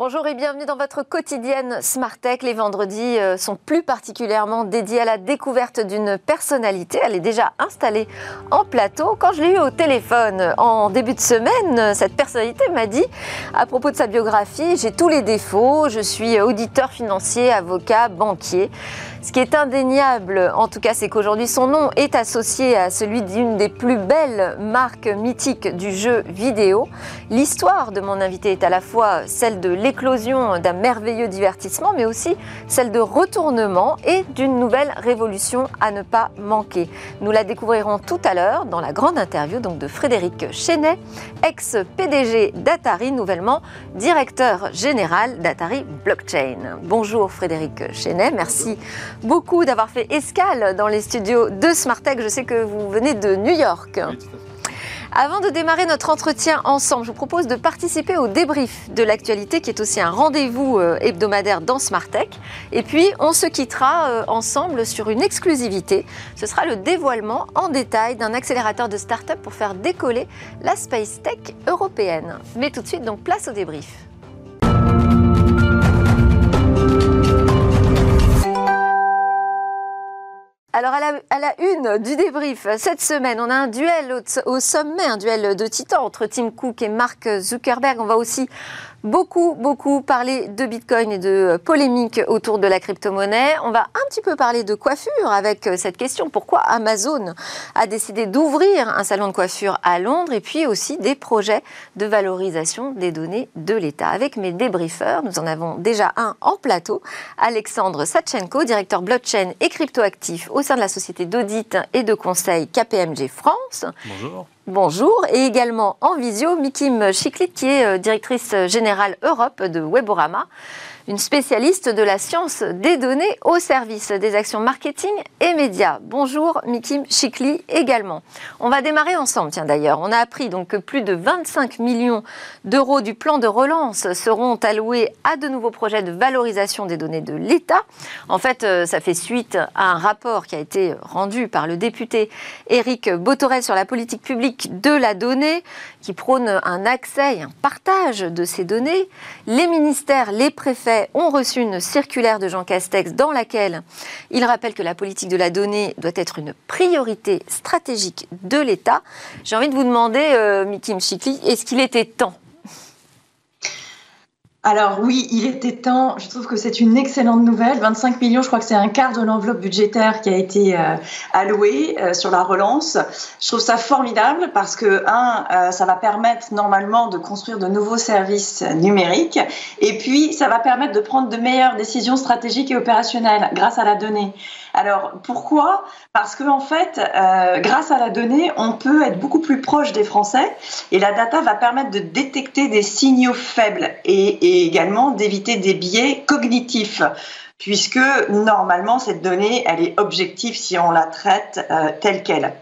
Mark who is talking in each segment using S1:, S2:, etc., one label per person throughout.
S1: Bonjour et bienvenue dans votre quotidienne Smart Tech. Les vendredis euh, sont plus particulièrement dédiés à la découverte d'une personnalité. Elle est déjà installée en plateau. Quand je l'ai eu au téléphone en début de semaine, cette personnalité m'a dit à propos de sa biographie, j'ai tous les défauts, je suis auditeur financier, avocat, banquier. Ce qui est indéniable, en tout cas, c'est qu'aujourd'hui, son nom est associé à celui d'une des plus belles marques mythiques du jeu vidéo. L'histoire de mon invité est à la fois celle de l'éclosion d'un merveilleux divertissement, mais aussi celle de retournement et d'une nouvelle révolution à ne pas manquer. Nous la découvrirons tout à l'heure dans la grande interview de Frédéric Chenet, ex-PDG d'Atari, nouvellement directeur général d'Atari Blockchain. Bonjour Frédéric Chenet, merci beaucoup d'avoir fait escale dans les studios de Smartech. Je sais que vous venez de New York. Avant de démarrer notre entretien ensemble, je vous propose de participer au débrief de l'actualité qui est aussi un rendez-vous euh, hebdomadaire dans Smartech. Et puis, on se quittera euh, ensemble sur une exclusivité. Ce sera le dévoilement en détail d'un accélérateur de start-up pour faire décoller la Space Tech européenne. Mais tout de suite, donc, place au débrief. Alors à la, une du débrief, cette semaine, on a un duel au, au, sommet, un duel de titans entre Tim Cook et Mark Zuckerberg. On va aussi beaucoup, beaucoup parlé de Bitcoin et de polémiques autour de la crypto-monnaie. On va un petit peu parler de coiffure avec euh, cette question. Pourquoi Amazon a décidé d'ouvrir un salon de coiffure à Londres et puis aussi des projets de valorisation des données de l'État? Avec mes débriefeurs, nous en avons déjà un en plateau. Alexandre Satchenko, directeur blockchain et cryptoactif au sein de la société d'audit et de conseil KPMG France.
S2: Bonjour.
S1: Bonjour, et également en visio, Mikim Chiklit, qui est euh, directrice générale Europe de Weborama une spécialiste de la science des données au service des actions marketing et médias. Bonjour Mikim Chikli également. On va démarrer ensemble, tiens d'ailleurs. On a appris donc que plus de 25 millions d'euros du plan de relance seront alloués à de nouveaux projets de valorisation des données de l'État. En fait, euh, ça fait suite à un rapport qui a été rendu par le député Éric Botorel sur la politique publique de la donnée qui prône un accès et un partage de ces données. Les ministères, les préfets ont reçu une circulaire de Jean Castex dans laquelle il rappelle que la politique de la donnée doit être une priorité stratégique de l'État. J'ai envie de vous demander, euh, Miki Mchikli, est-ce qu'il était temps
S3: alors oui, il était temps. Je trouve que c'est une excellente nouvelle. 25 millions, je crois que c'est un quart de l'enveloppe budgétaire qui a été euh, allouée euh, sur la relance. Je trouve ça formidable parce que un, euh, ça va permettre normalement de construire de nouveaux services numériques et puis ça va permettre de prendre de meilleures décisions stratégiques et opérationnelles grâce à la donnée. Alors pourquoi? Parce que en fait, euh, grâce à la donnée, on peut être beaucoup plus proche des Français et la data va permettre de détecter des signaux faibles et, également d'éviter des biais cognitifs puisque normalement cette donnée, elle est objective si on la traite euh, telle qu'elle.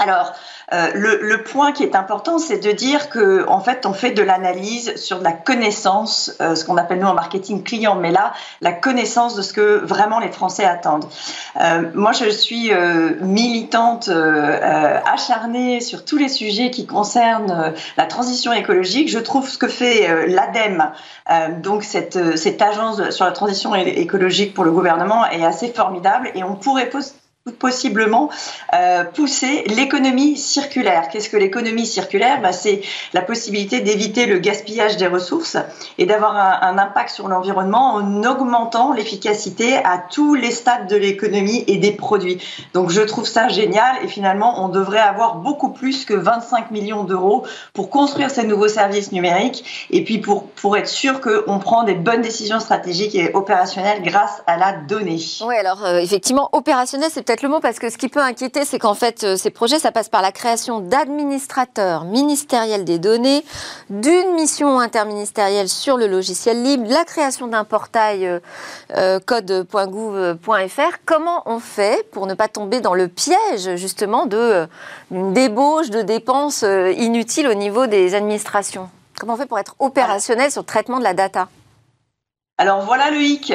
S3: Alors, euh, le, point qui est important, c'est de dire que en fait, on fait de l'analyse sur de la connaissance, euh, ce qu'on appelle nous en marketing client, mais là, la connaissance de ce que vraiment les Français attendent. Euh, moi, je suis militante acharnée sur tous les sujets qui concernent la transition écologique. Je trouve ce que fait l'ADEME, donc cette, cette agence sur la transition écologique pour le gouvernement, est assez formidable et on pourrait poser possiblement euh, pousser l'économie circulaire. Qu'est-ce que l'économie circulaire? Bah, C'est la possibilité d'éviter le gaspillage des ressources et d'avoir un, impact sur l'environnement en augmentant l'efficacité à tous les stades de l'économie et des produits. Donc je trouve ça génial et finalement on devrait avoir beaucoup plus que 25 millions d'euros pour construire ces nouveaux services numériques et puis pour, pour être sûr qu'on prend des bonnes décisions stratégiques et opérationnelles grâce à la donnée.
S1: Oui, alors euh, effectivement, opérationnel, c'est peut-être parce que ce qui peut inquiéter, c'est qu'en fait, euh, ces projets, ça passe par la création d'administrateurs ministériels des données, d'une mission interministérielle sur le logiciel libre, la création d'un portail euh, euh, code.gouv.fr. Comment on fait pour ne pas tomber dans le piège justement d'une débauche de dépenses inutiles au niveau des administrations? Comment on fait pour être opérationnel sur le traitement de la data?
S3: Alors voilà le hic.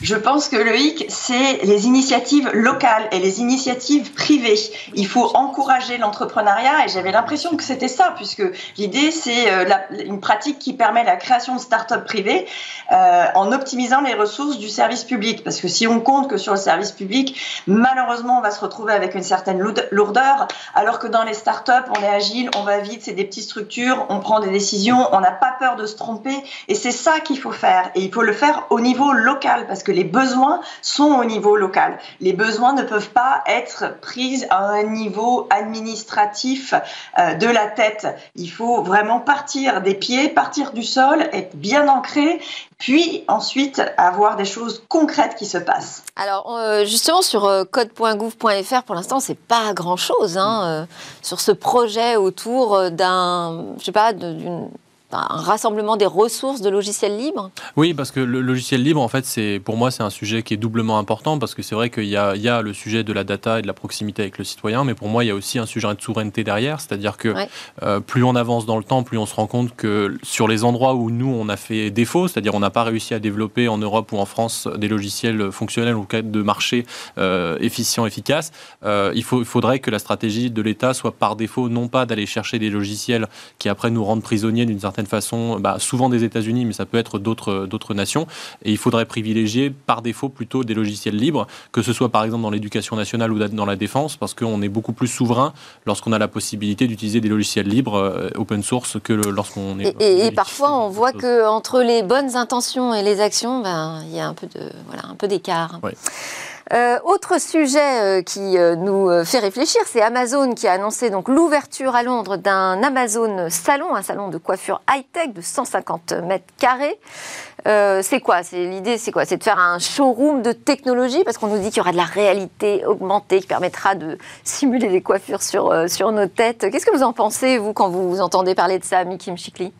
S3: Je pense que le hic, c'est les initiatives locales et les initiatives privées. Il faut encourager l'entrepreneuriat et j'avais l'impression que c'était ça, puisque l'idée, c'est euh, une pratique qui permet la création de start-up privées euh, en optimisant les ressources du service public. Parce que si on compte que sur le service public, malheureusement, on va se retrouver avec une certaine lourdeur, alors que dans les start-up, on est agile, on va vite, c'est des petites structures, on prend des décisions, on n'a pas peur de se tromper et c'est ça qu'il faut faire. Et il faut le faire au niveau local parce que les besoins sont au niveau local. Les besoins ne peuvent pas être pris à un niveau administratif euh, de la tête. Il faut vraiment partir des pieds, partir du sol, être bien ancré, puis ensuite avoir des choses concrètes qui se passent.
S1: Alors euh, justement sur euh, code.gouv.fr, pour l'instant, c'est pas grand-chose hein, sur ce projet autour d'un, je sais pas, d'une un rassemblement des ressources de logiciels libres.
S2: Oui, parce que le logiciel libre, en fait, c'est pour moi, c'est un sujet qui est doublement important parce que c'est vrai qu'il y, y a, le sujet de la data et de la proximité avec le citoyen, mais pour moi, il y a aussi un sujet de souveraineté derrière, c'est-à-dire que euh, plus on avance dans le temps, plus on se rend compte que sur les endroits où nous, on a fait défaut, c'est-à-dire on n'a pas réussi à développer en Europe ou en France des logiciels fonctionnels ou de marché euh, efficients, efficaces, euh, il, faut, il faudrait que la stratégie de l'État soit par défaut non pas d'aller chercher des logiciels qui après nous rendent prisonniers d'une certaine façon, bah, souvent des États-Unis, mais ça peut être d'autres nations. Et il faudrait privilégier par défaut plutôt des logiciels libres, que ce soit par exemple dans l'éducation nationale ou dans la défense, parce qu'on est beaucoup plus souverain lorsqu'on a la possibilité d'utiliser des logiciels libres euh, open source que lorsqu'on est.
S1: Et, parfois, on voit que entre les bonnes intentions et les actions, ben, il y a un peu de voilà un peu d'écart. Euh, autre sujet euh, qui euh, nous fait réfléchir, c'est Amazon qui a annoncé donc l'ouverture à Londres d'un Amazon salon, un salon de coiffure high-tech de 150 mètres carrés. c'est quoi? C'est l'idée, c'est quoi? C'est de faire un showroom de technologie? Parce qu'on nous dit qu'il y aura de la réalité augmentée qui permettra de simuler des coiffures sur, sur nos têtes. Qu'est-ce que vous en pensez vous quand vous entendez parler de ça, Mikim Chikli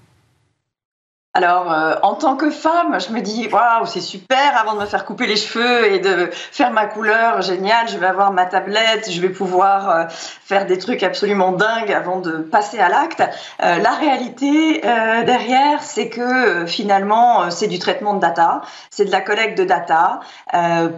S3: alors, euh, en tant que femme, je me dis waouh, c'est super avant de me faire couper les cheveux et de faire ma couleur, génial, je vais avoir ma tablette, je vais pouvoir euh, faire des trucs absolument dingues avant de passer à l'acte. Euh, la réalité derrière, c'est que finalement, c'est du traitement de data, c'est de la collecte de data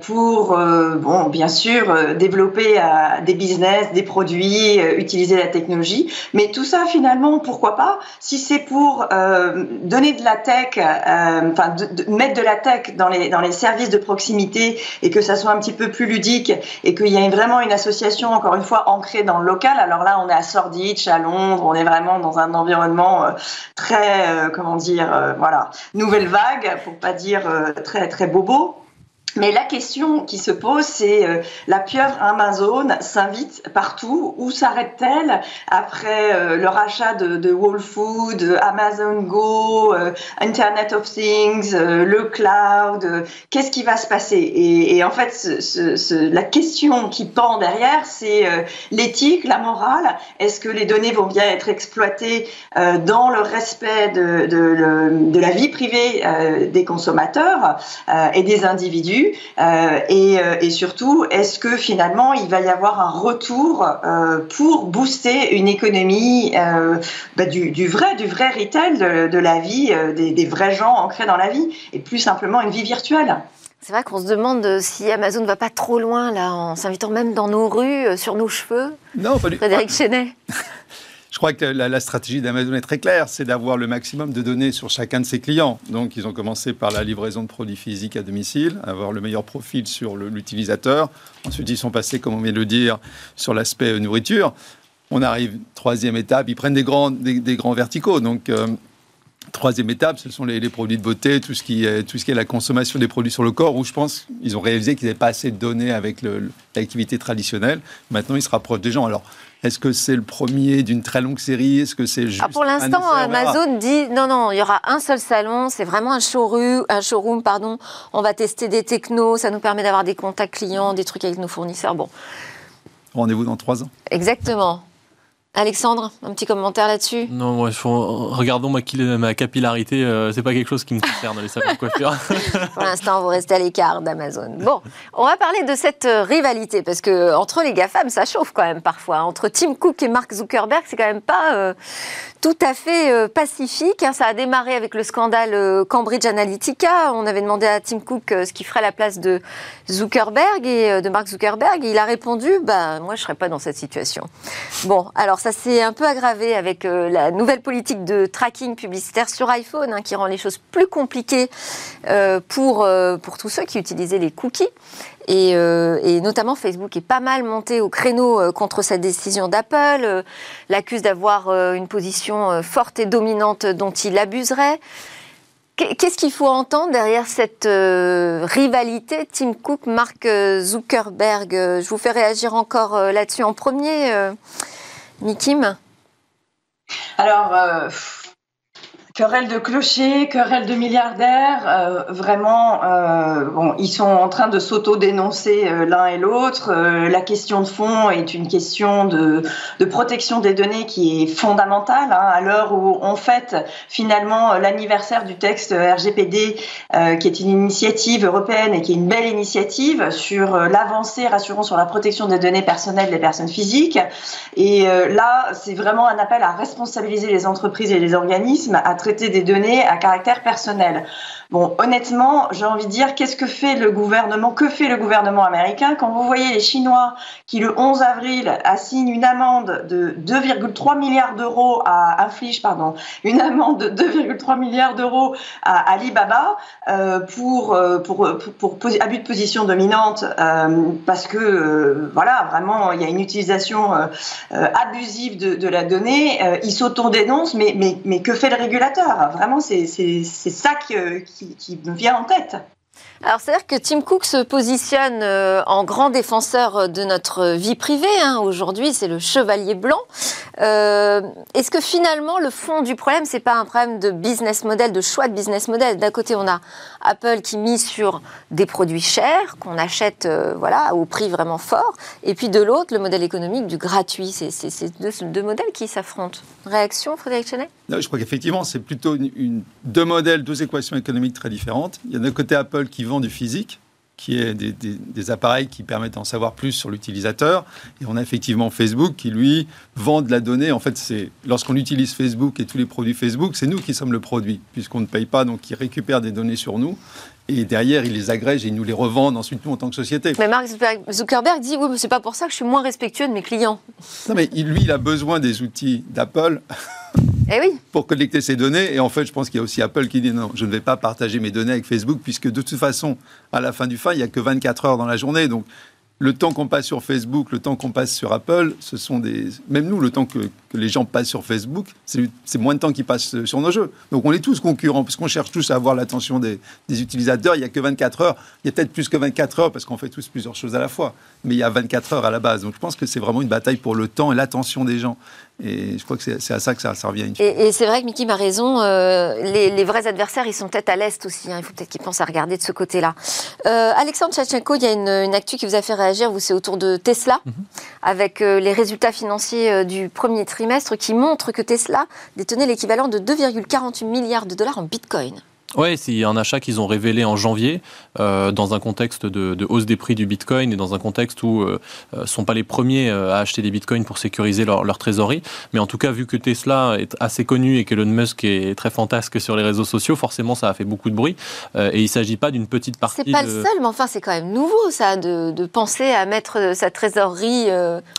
S3: pour, bon, bien sûr, développer des business, des produits, utiliser la technologie, mais tout ça finalement, pourquoi pas? Si c'est pour donner de la tech, euh, enfin de, mettre de la tech dans les dans les services de proximité et que ça soit un petit peu plus ludique et qu'il y ait vraiment une association encore une fois ancrée dans le local. Alors là, on est à Shoreditch, à Londres, on est vraiment dans un environnement euh, très euh, comment dire, voilà, nouvelle vague pour pas dire très très bobo. Mais la question qui se pose, c'est euh, la pieuvre Amazon s'invite partout. Où s'arrête-t-elle après euh, le rachat de, de, Whole Food, Amazon Go, euh, Internet of Things, le cloud Qu'est-ce qui va se passer? Et, en fait, la question qui pend derrière, c'est l'éthique, la morale. Est-ce que les données vont bien être exploitées dans le respect de, de la vie privée des consommateurs et des individus? Euh, euh, et, surtout, est-ce que finalement, il va y avoir un retour euh, pour booster une économie bah, du, vrai, du vrai retail, de, la vie, des, vrais gens ancrés dans la vie, et plus simplement une vie virtuelle?
S1: C'est vrai qu'on se demande si Amazon ne va pas trop loin, là, en s'invitant même dans nos rues, sur nos cheveux.
S4: Non, pas du
S1: Frédéric Chenet.
S4: Crois que la, stratégie d'Amazon est très claire, c'est d'avoir le maximum de données sur chacun de ses clients. Donc, ils ont commencé par la livraison de produits physiques à domicile, avoir le meilleur profil sur l'utilisateur. Ensuite, ils sont passés, comme on vient de le dire, sur l'aspect nourriture. On arrive, troisième étape, ils prennent des grands, des, grands verticaux. Donc, euh, Troisième étape, ce sont les, produits de beauté, tout ce, qui est, tout ce qui est la consommation des produits sur le corps, où je pense qu'ils ont réalisé qu'ils n'avaient pas assez de données avec l'activité traditionnelle. Maintenant, ils se rapprochent des gens. Alors, est-ce que c'est le premier d'une très longue série? Est-ce que c'est juste
S1: ah, Pour l'instant, Amazon dit non, non, il y aura un seul salon, c'est vraiment un showroom, un showroom, pardon. On va tester des technos, ça nous permet d'avoir des contacts clients, des trucs avec nos fournisseurs. Bon.
S4: Rendez-vous dans trois ans.
S1: Exactement. Alexandre, un petit commentaire là-dessus?
S2: Non, moi, regardons ma, ma capillarité, euh, c'est pas quelque chose qui me concerne, les salons de coiffure.
S1: Pour l'instant, vous restez à l'écart d'Amazon. Bon, on va parler de cette euh, rivalité, parce que entre les GAFAM, ça chauffe quand même parfois. Entre Tim Cook et Mark Zuckerberg, c'est quand même pas euh, tout à fait pacifique. Hein. Ça a démarré avec le scandale Cambridge Analytica. On avait demandé à Tim Cook ce qu'il ferait la place de Zuckerberg et de Mark Zuckerberg. Il a répondu, bah, moi, je serais pas dans cette situation. Bon, alors ça s'est un peu aggravé avec euh, la nouvelle politique de tracking publicitaire sur iPhone, hein, qui rend les choses plus compliquées euh, pour, euh, pour tous ceux qui utilisaient les cookies. Et, et, notamment Facebook est pas mal monté au créneau contre cette décision d'Apple, l'accuse d'avoir une position forte et dominante dont il abuserait. Qu'est-ce qu'il faut entendre derrière cette rivalité? Tim Cook, Mark Zuckerberg Je vous fais réagir encore là-dessus en premier. Nikim
S3: Alors, euh, Querelle de clochers, querelle de milliardaires, euh, vraiment, euh, bon, ils sont en train de s'auto-dénoncer euh, l'un et l'autre. la question de fond est une question de, protection des données qui est fondamentale hein, à l'heure où on fête finalement l'anniversaire du texte RGPD, qui est une initiative européenne et qui est une belle initiative sur l'avancée rassurant sur la protection des données personnelles des personnes physiques. Et là, c'est vraiment un appel à responsabiliser les entreprises et les organismes à traiter des données à caractère personnel. Bon, honnêtement, j'ai envie de dire, qu'est-ce que fait le gouvernement Que fait le gouvernement américain quand vous voyez les Chinois qui, le 11 avril, assignent une amende de 2,3 milliards d'euros à inflige, pardon, une amende de 2,3 milliards d'euros à Alibaba euh, pour, euh, pour, pour, abus de position dominante, euh, parce que voilà, vraiment, il y a une utilisation abusive de, de, la donnée. ils s'auto-dénoncent, mais, mais, mais que fait le régulateur? Vraiment, c'est ça qui qui, me vient en tête.
S1: Alors, c'est-à-dire que Tim Cook se positionne euh, en grand défenseur de notre vie privée. Hein. Aujourd'hui, c'est le chevalier blanc. Euh, est-ce que finalement, le fond du problème, c'est pas un problème de business model, de choix de business model? D'un côté, on a Apple qui mise sur des produits chers qu'on achète, euh, voilà, au prix vraiment fort, et puis de l'autre, le modèle économique du gratuit. C'est deux, modèles qui s'affrontent. Réaction, Frédéric Chenet
S4: Je crois qu'effectivement, c'est plutôt deux modèles, deux équations économiques très différentes. Il y a d'un côté Apple qui du physique, qui est des, appareils qui permettent d'en savoir plus sur l'utilisateur. Et on a effectivement Facebook qui, lui, vend de la donnée. En fait, c'est lorsqu'on utilise Facebook et tous les produits Facebook, c'est nous qui sommes le produit, puisqu'on ne paye pas, donc ils récupèrent des données sur nous. Et derrière, ils les agrègent et ils nous les revendent ensuite, nous, en tant que société.
S1: Mais Mark Zuckerberg dit Oui, mais c'est pas pour ça que je suis moins respectueux de mes clients.
S4: Non, mais lui, il a besoin des outils d'Apple
S1: eh
S4: pour collecter ces données. Et en fait, je pense qu'il y a aussi Apple qui dit non, je ne vais pas partager mes données avec Facebook, puisque de toute façon, à la fin du fin, il n'y a que 24 heures dans la journée. Donc, le temps qu'on passe sur Facebook, le temps qu'on passe sur Apple, ce sont des. Même nous, le temps que, les gens passent sur Facebook, c'est moins de temps qu'ils passent sur nos jeux. Donc on est tous concurrents, parce qu'on cherche tous à avoir l'attention des, des, utilisateurs. Il n'y a que 24 heures. Il y a peut-être plus que 24 heures, parce qu'on fait tous plusieurs choses à la fois. Mais il y a 24 heures à la base. Donc je pense que c'est vraiment une bataille pour le temps et l'attention des gens. Et je crois que c'est à ça que ça, revient.
S1: Et, et c'est vrai que Mickey m'a raison. Euh, les, vrais adversaires, ils sont peut-être à l'Est aussi. Hein. Il faut peut-être qu'ils pensent à regarder de ce côté-là. Euh, Alexandre Chachenko, il y a une, actu qui vous a fait réagir. Vous, c'est autour de Tesla, mhm. avec euh, les résultats financiers du premier trimestre qui montrent que Tesla détenait l'équivalent de 2,48 milliards de dollars en bitcoin.
S2: Oui, c'est un achat qu'ils ont révélé en janvier, euh, dans un contexte de, hausse des prix du Bitcoin et dans un contexte où euh, ne euh, sont pas les premiers euh, à acheter des Bitcoins pour sécuriser leur, leur, trésorerie. Mais en tout cas, vu que Tesla est assez connu et qu'Elon Musk est très fantasque sur les réseaux sociaux, forcément, ça a fait beaucoup de bruit. et il ne s'agit pas d'une petite partie.
S1: C'est pas le seul, mais enfin, c'est quand même nouveau, ça, de, de penser à mettre sa trésorerie,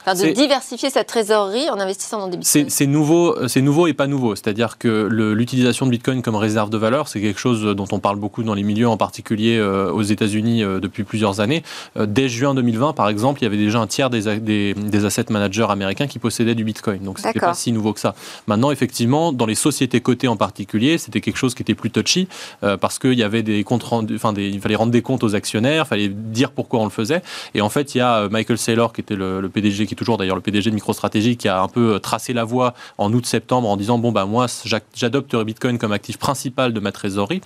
S1: enfin, de diversifier sa trésorerie en investissant dans des Bitcoins.
S2: C'est nouveau, c'est nouveau et pas nouveau. C'est-à-dire que l'utilisation de Bitcoin comme réserve de valeur, c'est quelque chose dont on parle beaucoup dans les milieux, en particulier euh, aux États-Unis euh, depuis plusieurs années. Euh, dès juin 2020, par exemple, il y avait déjà un tiers des, des, asset managers américains qui possédaient du Bitcoin. Donc, c'était pas si nouveau que ça. Maintenant, effectivement, dans les sociétés cotées en particulier, c'était quelque chose qui était plus touchy parce qu'il y avait des comptes enfin, il fallait rendre des comptes aux actionnaires, il fallait dire pourquoi on le faisait. Et en fait, il y a Michael Saylor, qui était le, PDG, qui est toujours d'ailleurs le PDG de MicroStrategy, qui a un peu tracé la voie en août-septembre en disant bon bah moi, j'adopte Bitcoin comme actif principal de ma trésorerie prix.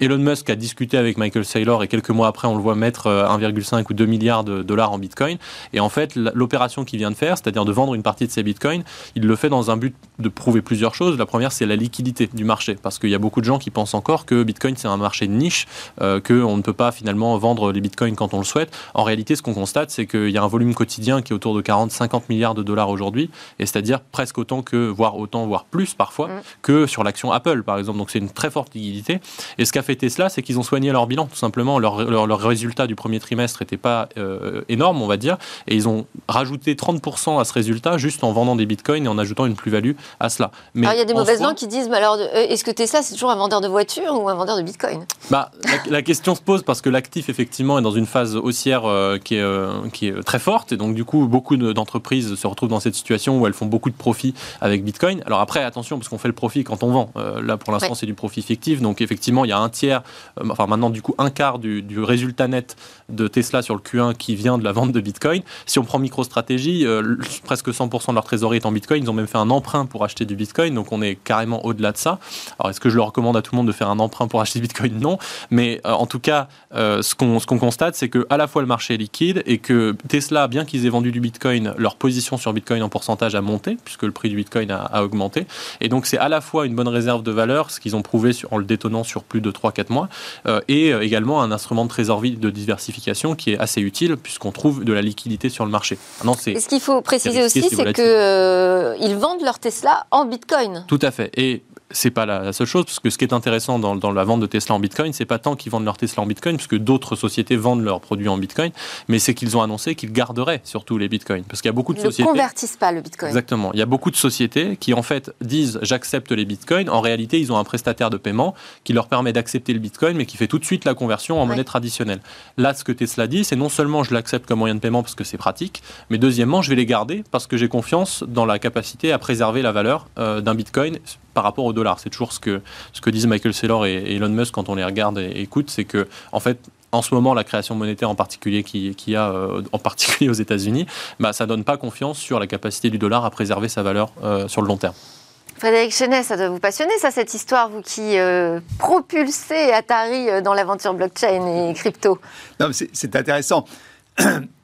S2: Elon Musk a discuté avec Michael Saylor et quelques mois après, on le voit mettre 1,5 ou 2 milliards de dollars en Bitcoin. Et en fait, l'opération qu'il vient de faire, c'est-à-dire de vendre une partie de ses Bitcoins, il le fait dans un but de prouver plusieurs choses. La première, c'est la liquidité du marché, parce qu'il y a beaucoup de gens qui pensent encore que Bitcoin, c'est un marché de niche, euh, qu'on ne peut pas finalement vendre les Bitcoins quand on le souhaite. En réalité, ce qu'on constate, c'est qu'il y a un volume quotidien qui est autour de 40-50 milliards de dollars aujourd'hui, et c'est-à-dire presque autant que, voire autant, voire plus parfois, mm. que sur l'action Apple, par exemple. Donc c'est une très forte liquidité. Et ce qu'a fait Tesla, c'est qu'ils ont soigné leur bilan, tout simplement. Leur, leur, résultat du premier trimestre n'était pas euh, énorme, on va dire, et ils ont rajouté 30% à ce résultat juste en vendant des Bitcoins et en ajoutant une plus-value à cela.
S1: Mais il y a des mauvaises langues qui disent, mais alors, euh, est-ce que Tesla, c'est toujours un vendeur de voitures ou un vendeur de Bitcoin
S2: bah, la, question se pose parce que l'actif, effectivement, est dans une phase haussière euh, qui, est, euh, qui est très forte. Et donc, du coup, beaucoup d'entreprises se retrouvent dans cette situation où elles font beaucoup de profit avec Bitcoin. Alors après, attention, parce qu'on fait le profit quand on vend. là, pour l'instant, c'est du profit fictif. Donc, effectivement, il y a un tiers, enfin maintenant, du coup, un quart du, résultat net de Tesla sur le Q1 qui vient de la vente de Bitcoin. Si on prend MicroStrategy, presque 100% de leur trésorerie est en Bitcoin. Ils ont même fait un emprunt pour acheter du Bitcoin. Donc, on est carrément au-delà de ça. Alors, est-ce que je le recommande à tout le monde de faire un emprunt pour acheter du Bitcoin? Non. Mais euh, en tout cas, euh, ce qu'on constate, c'est que à la fois le marché est liquide et que Tesla, bien qu'ils aient vendu du Bitcoin, leur position sur Bitcoin en pourcentage a monté, puisque le prix du Bitcoin a, augmenté. Et donc, c'est à la fois une bonne réserve de valeur, ce qu'ils ont prouvé en le détonnant sur plus de 3-4 mois, euh, et également un instrument de trésorerie de diversification qui est assez utile, puisqu'on trouve de la liquidité sur le marché.
S1: et ce qu'il faut préciser aussi, c'est qu'ils vendent leur Tesla en Bitcoin.
S2: Tout à fait. Et c'est pas la, seule chose, parce que ce qui est intéressant dans, la vente de Tesla en Bitcoin, c'est pas tant qu'ils vendent leur Tesla en Bitcoin, puisque d'autres sociétés vendent leurs produits en Bitcoin, mais c'est qu'ils ont annoncé qu'ils garderaient surtout les Bitcoins, parce qu'il y a beaucoup de sociétés. Ils
S1: ne convertissent pas le Bitcoin.
S2: Exactement. Il y a beaucoup de sociétés qui en fait disent j'accepte les Bitcoins. En réalité, ils ont un prestataire de paiement qui leur permet d'accepter le Bitcoin, mais qui fait tout de suite la conversion en monnaie traditionnelle. Là, ce que Tesla dit, c'est non seulement je l'accepte comme moyen de paiement parce que c'est pratique, mais deuxièmement, je vais les garder parce que j'ai confiance dans la capacité à préserver la valeur euh, d'un Bitcoin par rapport au dollar. C'est toujours ce que, ce que disent Michael Saylor et, Elon Musk quand on les regarde et, écoute, c'est que en fait, en ce moment, la création monétaire en particulier qui, qui a euh, en particulier aux États-Unis, bah, ça donne pas confiance sur la capacité du dollar à préserver sa valeur euh, sur le long terme.
S1: Frédéric Chenet, ça doit vous passionner, ça, cette histoire, vous qui euh, propulsez Atari dans l'aventure blockchain et crypto.
S4: Non, c'est intéressant.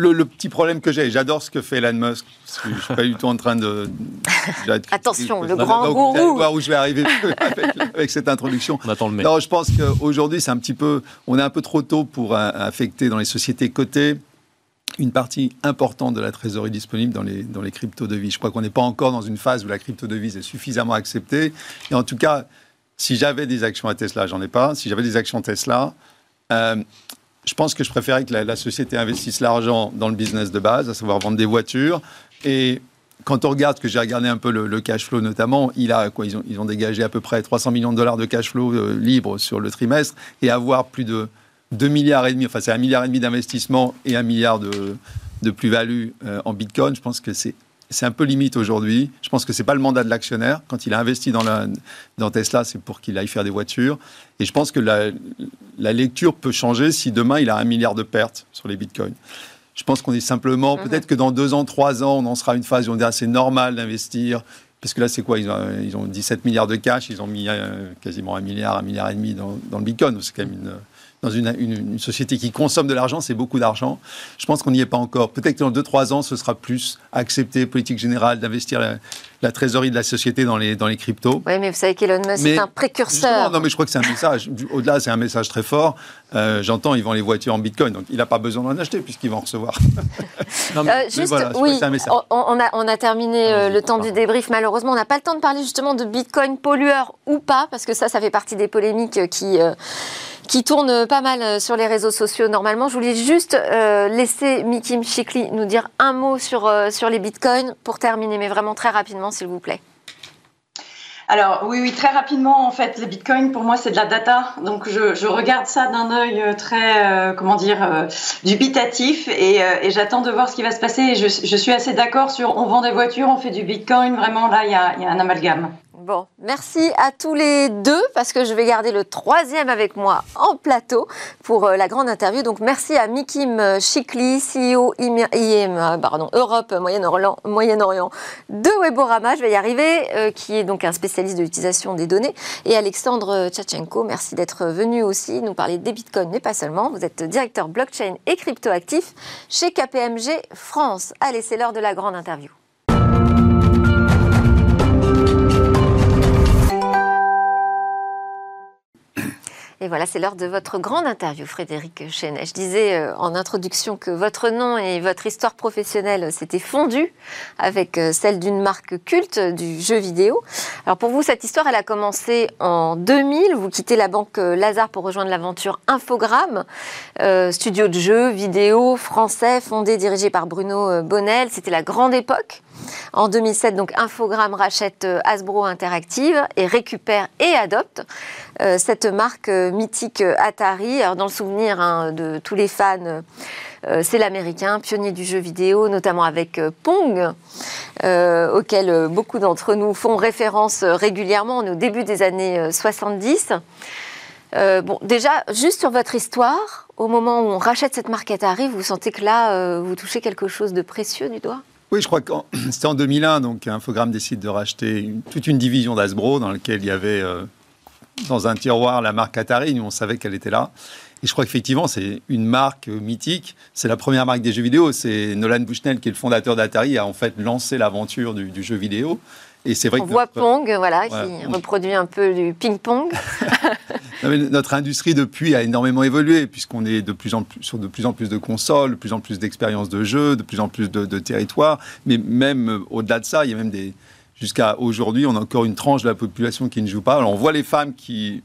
S4: Le, petit problème que j'ai, j'adore ce que fait Elon Musk. Parce que je ne suis pas du tout en train de.
S1: Attention, le grand donc, gourou.
S4: voir où je vais arriver avec, cette introduction.
S2: On attend le Non,
S4: je pense qu'aujourd'hui, c'est un petit peu. On est un peu trop tôt pour affecter dans les sociétés cotées une partie importante de la trésorerie disponible dans les, dans les crypto-devises. Je crois qu'on n'est pas encore dans une phase où la crypto-devise est suffisamment acceptée. Et en tout cas, si j'avais des actions à Tesla, j'en ai pas. Si j'avais des actions Tesla, euh, je pense que je préférais que la, société investisse l'argent dans le business de base, à savoir vendre des voitures. Et quand on regarde, que j'ai regardé un peu le, cash flow notamment, ils, ont, dégagé à peu près 300 millions de dollars de cash flow euh, libre sur le trimestre et avoir plus de 2 milliards et demi, enfin c'est un milliard et demi d'investissement et un milliard de, de plus-value euh, en Bitcoin, je pense que c'est c'est un peu limite aujourd'hui. Je pense que ce n'est pas le mandat de l'actionnaire. Quand il a investi dans, la, dans Tesla, c'est pour qu'il aille faire des voitures. Et je pense que la, la, lecture peut changer si demain il a un milliard de pertes sur les bitcoins. Je pense qu'on est simplement, mhm. peut-être que dans deux ans, trois ans, on en sera une phase où on dira c'est normal d'investir. Parce que là, c'est quoi? Ils ont, ils ont 17 milliards de cash, ils ont mis euh, quasiment un milliard, un milliard et demi dans, dans le bitcoin. C'est quand même une, dans une, société qui consomme de l'argent, c'est beaucoup d'argent. Je pense qu'on n'y est pas encore. Peut-être que dans 2-3 ans, ce sera plus accepté, politique générale, d'investir la, trésorerie de la société dans les, dans les cryptos.
S1: Oui, mais vous savez qu'Elon Musk est un précurseur.
S4: Non, mais je crois que c'est un message. Au-delà, c'est un message très fort. Euh, j'entends, ils vendent les voitures en bitcoin, donc il n'a pas besoin d'en acheter puisqu'ils vont en recevoir.
S1: non, mais, euh, juste, oui, on, a, on a terminé euh, le temps du débrief. Malheureusement, on n'a pas le temps de parler justement de bitcoin pollueur ou pas, parce que ça, ça fait partie des polémiques qui qui tourne pas mal euh, sur les réseaux sociaux normalement. Je voulais juste euh, laisser Mikim Chikli nous dire un mot sur, euh, sur les bitcoins pour terminer, mais vraiment très rapidement, s'il vous plaît.
S3: Alors oui, oui, très rapidement, en fait, les bitcoins, pour moi, c'est de la data. Donc je, regarde ça d'un œil très, comment dire, dubitatif et, j'attends de voir ce qui va se passer. Et je, suis assez d'accord sur on vend des voitures, on fait du bitcoin. Vraiment, là, il y a un amalgame.
S1: Bon, merci à tous les deux parce que je vais garder le troisième avec moi en plateau pour euh, la grande interview. Donc merci à Mikim Chikli, CEO IM, pardon, Europe Moyen-Orient de Weborama, je vais y arriver, euh, qui est donc un spécialiste de l'utilisation des données, et Alexandre Tchatchenko, merci d'être venu aussi nous parler des bitcoins, mais pas seulement. Vous êtes directeur blockchain et cryptoactif chez KPMG France. Allez, c'est l'heure de la grande interview. Et voilà, c'est l'heure de votre grande interview, Frédéric Chenet. Je disais euh, en introduction que votre nom et votre histoire professionnelle s'étaient fondus avec euh, celle d'une marque culte du jeu vidéo. Alors pour vous, cette histoire, elle a commencé en 2000. Vous quittez la banque euh, Lazare pour rejoindre l'aventure Infogrames, studio de jeux vidéo français, fondé, dirigé par Bruno Bonnel. C'était la grande époque. En 2007, donc Infogrames rachète Hasbro Interactive et récupère et adopte cette marque mythique Atari. Dans le souvenir hein, de tous les fans, euh, c'est l'américain, pionnier du jeu vidéo, notamment avec euh, Pong, euh, auquel beaucoup d'entre nous font référence régulièrement. On est au début des années 70. bon, déjà, juste sur votre histoire, au moment où on rachète cette marque Atari, vous sentez que là, vous touchez quelque chose de précieux du doigt?
S4: Oui, je crois que c'était en 2001, donc Infogrames décide de racheter toute une division d'Asbro dans laquelle il y avait dans un tiroir la marque Atari. Nous, on savait qu'elle était là. Et je crois qu'effectivement, c'est une marque mythique. C'est la première marque des jeux vidéo. C'est Nolan Bushnell, qui est le fondateur d'Atari, a en fait lancé l'aventure du, jeu vidéo.
S1: Et c'est vrai On voit Pong, voilà, qui reproduit un peu du ping-pong.
S4: notre industrie depuis a énormément évolué, puisqu'on est de plus en plus, sur de plus en plus de consoles, de plus en plus d'expériences de jeux, de plus en plus de, de territoires. Mais même euh, au-delà de ça, il y a même des, Jusqu'à aujourd'hui, on a encore une tranche de la population qui ne joue pas. Alors on voit les femmes qui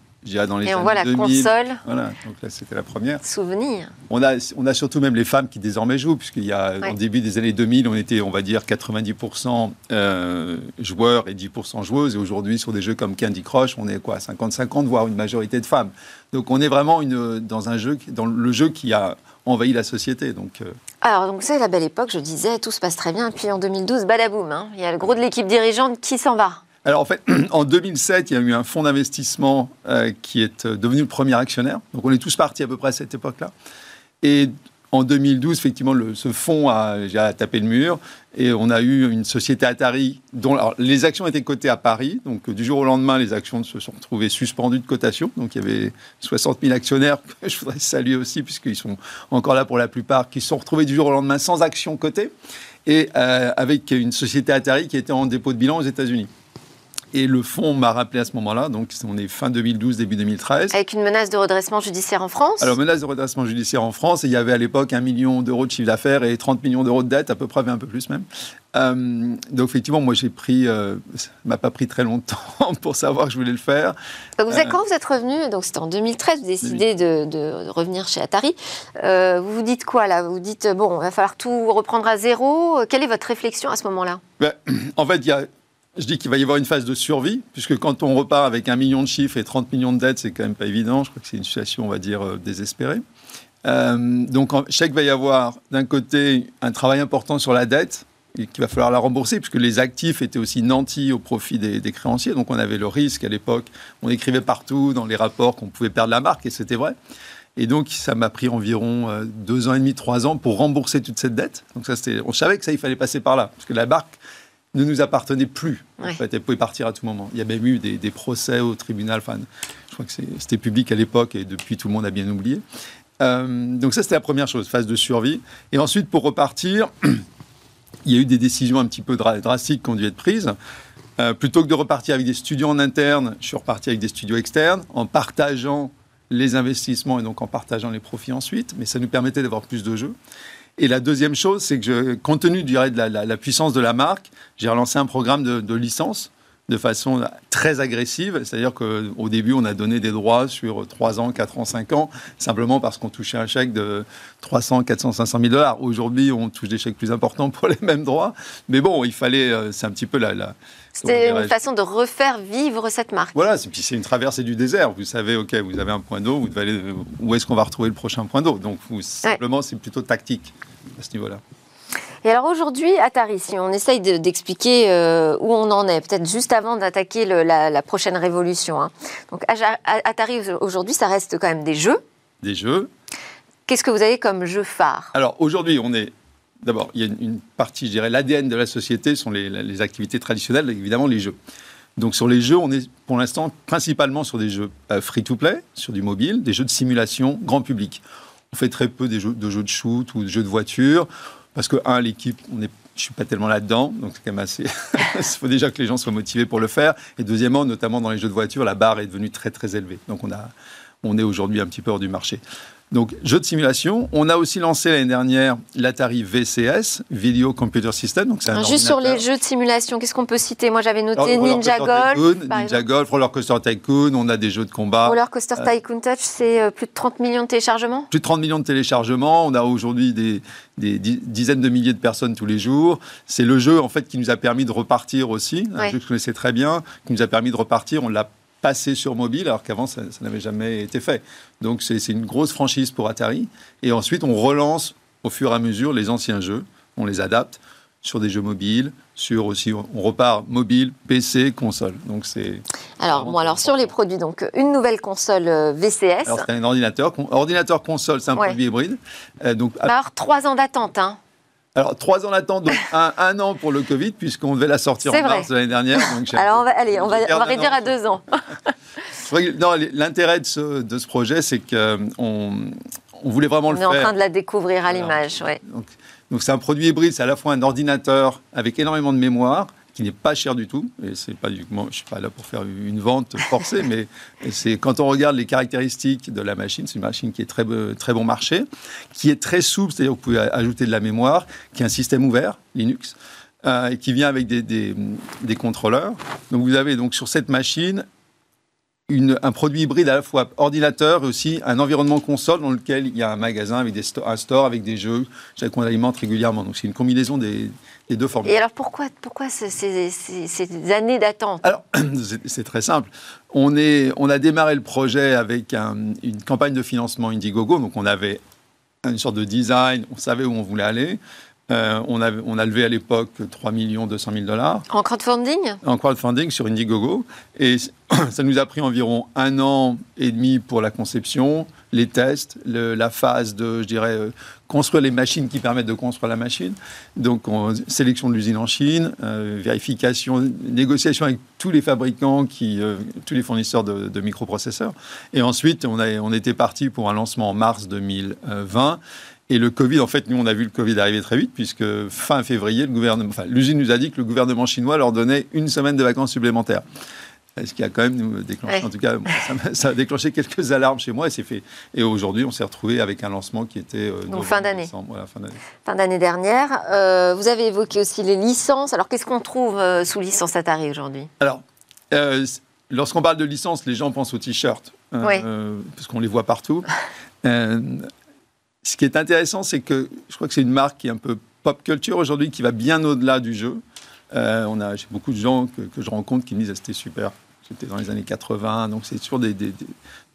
S4: dans les
S1: Et on voit la console.
S4: Voilà, donc là c'était la première.
S1: Souvenir.
S4: On a, on a surtout même les femmes qui désormais jouent, puisqu'il y a, au début des années 2000, on était, on va dire, 90% euh, joueurs et 10% joueuses. Et aujourd'hui, sur des jeux comme Candy Crush, on est quoi 50-50, voire une majorité de femmes. Donc on est vraiment une, dans un jeu, dans le jeu qui a envahi la société. Donc, euh.
S1: Alors, donc c'est la belle époque, je disais, tout se passe très bien. Puis en 2012, badaboum, hein, il y a le gros de l'équipe dirigeante qui s'en va.
S4: Alors en fait, en 2007, il y a eu un fonds d'investissement euh, qui est euh, devenu le premier actionnaire. Donc on est tous partis à peu près à cette époque-là. Et en 2012, effectivement, ce fonds a, a, tapé le mur et on a eu une société Atari dont les actions étaient cotées à Paris. Donc du jour au lendemain, les actions se sont retrouvées suspendues de cotation. Donc il y avait 60 000 actionnaires que je voudrais saluer aussi puisqu'ils sont encore là pour la plupart, qui se sont retrouvés du jour au lendemain sans actions cotées et euh, avec une société Atari qui était en dépôt de bilan aux États-Unis. Et le fonds m'a rappelé à ce moment-là, donc on est fin 2012, début 2013.
S1: Avec une menace de redressement judiciaire en France
S4: Alors, menace de redressement judiciaire en France, et il y avait à l'époque un million d'euros de chiffre d'affaires et 30 millions d'euros de dette, à peu près, un peu plus même. Euh, donc, effectivement, moi, j'ai pris, euh, ça m'a pas pris très longtemps pour savoir que je voulais le faire.
S1: vous êtes, euh, quand vous êtes revenu, donc c'était en 2013, vous décidez de, revenir chez Atari. vous vous dites quoi là? Vous vous dites, bon, il va falloir tout reprendre à zéro. Quelle est votre réflexion à ce moment-là?
S4: Ben, En fait, il y a je dis qu'il va y avoir une phase de survie, puisque quand on repart avec un million de chiffres et 30 millions de dettes, c'est quand même pas évident. Je crois que c'est une situation, on va dire, euh, désespérée. Euh, donc, je sais qu'il va y avoir d'un côté un travail important sur la dette, et qu'il va falloir la rembourser, puisque les actifs étaient aussi nantis au profit des, créanciers. Donc, on avait le risque à l'époque. On écrivait partout dans les rapports qu'on pouvait perdre la marque, et c'était vrai. Et donc, ça m'a pris environ euh, deux ans et demi, trois ans pour rembourser toute cette dette. Donc, ça, on savait que ça, il fallait passer par là, parce que la marque ne nous appartenait plus. En fait, elle pouvait partir à tout moment. Il y a même eu des, procès au tribunal. Enfin, je crois que c'était public à l'époque et depuis, tout le monde a bien oublié. Euh, donc ça, c'était la première chose, phase de survie. Et ensuite, pour repartir, il y a eu des décisions un petit peu drastiques qui ont dû être prises. Euh, plutôt que de repartir avec des studios en interne, je suis reparti avec des studios externes, en partageant les investissements et donc en partageant les profits ensuite. Mais ça nous permettait d'avoir plus de jeux. Et la deuxième chose, c'est que je, compte tenu de la, la, puissance de la marque, j'ai relancé un programme de, de licence de façon très agressive. C'est-à-dire qu'au début, on a donné des droits sur 3 ans, 4 ans, 5 ans, simplement parce qu'on touchait un chèque de 300, 400, 500 000 dollars. Aujourd'hui, on touche des chèques plus importants pour les mêmes droits. Mais bon, il fallait, euh, c'est un petit peu la... la
S1: C'était une façon de refaire vivre cette marque.
S4: Voilà, c'est une traversée du désert. Vous savez, OK, vous avez un point d'eau, vous devez aller, où est-ce qu'on va retrouver le prochain point d'eau? Donc, simplement, c'est plutôt tactique à ce niveau-là.
S1: Et alors aujourd'hui, Atari, si on essaye d'expliquer euh, où on en est, peut-être juste avant d'attaquer la, prochaine révolution. Hein. Donc Atari aujourd'hui, ça reste quand même des jeux.
S4: Des jeux.
S1: Qu'est-ce que vous avez comme jeu phare?
S4: Alors aujourd'hui, on est D'abord, il y a une, partie, je dirais, l'ADN de la société sont les, activités traditionnelles, évidemment les jeux. Donc sur les jeux, on est pour l'instant principalement sur des jeux euh, free-to-play, sur du mobile, des jeux de simulation grand public. On fait très peu des jeux, de jeux de shoot ou de jeux de voiture, parce que, un, l'équipe, on est je suis pas tellement là-dedans, donc c'est quand même assez. Il faut déjà que les gens soient motivés pour le faire. Et deuxièmement, notamment dans les jeux de voiture, la barre est devenue très très élevée. Donc on a, on est aujourd'hui un petit peu hors du marché. Donc, jeu de simulation. On a aussi lancé l'année dernière l'Atari VCS, Video Computer System. Donc,
S1: un Juste sur les jeux de simulation, qu'est-ce qu'on peut citer? Moi, j'avais noté Ninja Golf.
S4: Ninja Golf, Roller Coaster Tycoon. On a des jeux de combat.
S1: Roller Coaster euh, Tycoon Touch, c'est euh, plus de 30 millions de téléchargements?
S4: Plus de 30 millions de téléchargements. On a aujourd'hui des, dizaines de milliers de personnes tous les jours. C'est le jeu, en fait, qui nous a permis de repartir aussi. Un jeu que je connaissais très bien, qui nous a permis de repartir. On l'a passer sur mobile, alors qu'avant, ça, n'avait jamais été fait. Donc, c'est une grosse franchise pour Atari. Et ensuite, on relance au fur et à mesure les anciens jeux, on les adapte sur des jeux mobiles, sur aussi, on repart mobile, PC, console. Donc c'est.
S1: Alors bon, alors sur les produits, donc une nouvelle console euh, VCS.
S4: Alors c'est un ordinateur, ordinateur console, c'est un produit hybride.
S1: Euh, donc alors trois ans d'attente, hein.
S4: Alors, trois ans d'attente, donc un, an pour le Covid, puisqu'on devait la sortir en mars l'année dernière.
S1: Alors, on va, allez, on va, on va réduire à deux ans.
S4: L'intérêt de ce, de ce, projet, c'est qu'on on voulait vraiment le
S1: faire.
S4: On
S1: est en train de la découvrir à l'image, oui.
S4: Donc, c'est un produit hybride, c'est à la fois un ordinateur avec énormément de mémoire, qui n'est pas cher du tout. Et c'est pas du, moi, je suis pas là pour faire une vente forcée, mais c'est quand on regarde les caractéristiques de la machine, c'est une machine qui est très très bon marché, qui est très souple, c'est-à-dire que vous pouvez ajouter de la mémoire, qui est un système ouvert Linux. Euh, et qui vient avec des, des, des, contrôleurs. Donc vous avez donc sur cette machine un produit hybride à la fois ordinateur et aussi un environnement console dans lequel il y a un magasin avec des un store avec des jeux qu'on alimente régulièrement. Donc c'est une combinaison des, deux formes.
S1: Et alors pourquoi, pourquoi ces, années d'attente?
S4: Alors c'est très simple. On, est, on a démarré le projet avec une campagne de financement Indiegogo, donc on avait une sorte de design, on savait où on voulait aller. Euh, on, a, on, a, levé à l'époque 3 200 000 dollars.
S1: En crowdfunding?
S4: En crowdfunding sur Indiegogo. Et ça nous a pris environ un an et demi pour la conception, les tests, la phase de, je dirais, euh, construire les machines qui permettent de construire la machine. Donc, sélection de l'usine en Chine, euh, vérification, négociation avec tous les fabricants, qui, tous les fournisseurs de, microprocesseurs. Et ensuite, on, a, on était parti pour un lancement en mars 2020. Et le Covid, en fait, nous, on a vu le Covid arriver très vite, puisque fin février, le gouvernement, enfin, l'usine nous a dit que le gouvernement chinois leur donnait une semaine de vacances supplémentaires. Ce qui a quand même nous déclenché, en tout cas, ça, a déclenché quelques alarmes chez moi et c'est fait. Et aujourd'hui, on s'est retrouvé avec un lancement qui était
S1: euh, fin d'année. fin d'année. dernière. Euh, vous avez évoqué aussi les licences. Alors, qu'est-ce qu'on trouve euh, sous licence Atari aujourd'hui?
S4: Alors, lorsqu'on parle de licence, les gens pensent aux t-shirts, parce qu'on les voit partout. Ce qui est intéressant, c'est que je crois que c'est une marque qui est un peu pop culture aujourd'hui, qui va bien au-delà du jeu. Euh, on a beaucoup de gens que, que, je rencontre qui me disent ah, c'était super, c'était dans les années 80, donc c'est toujours des,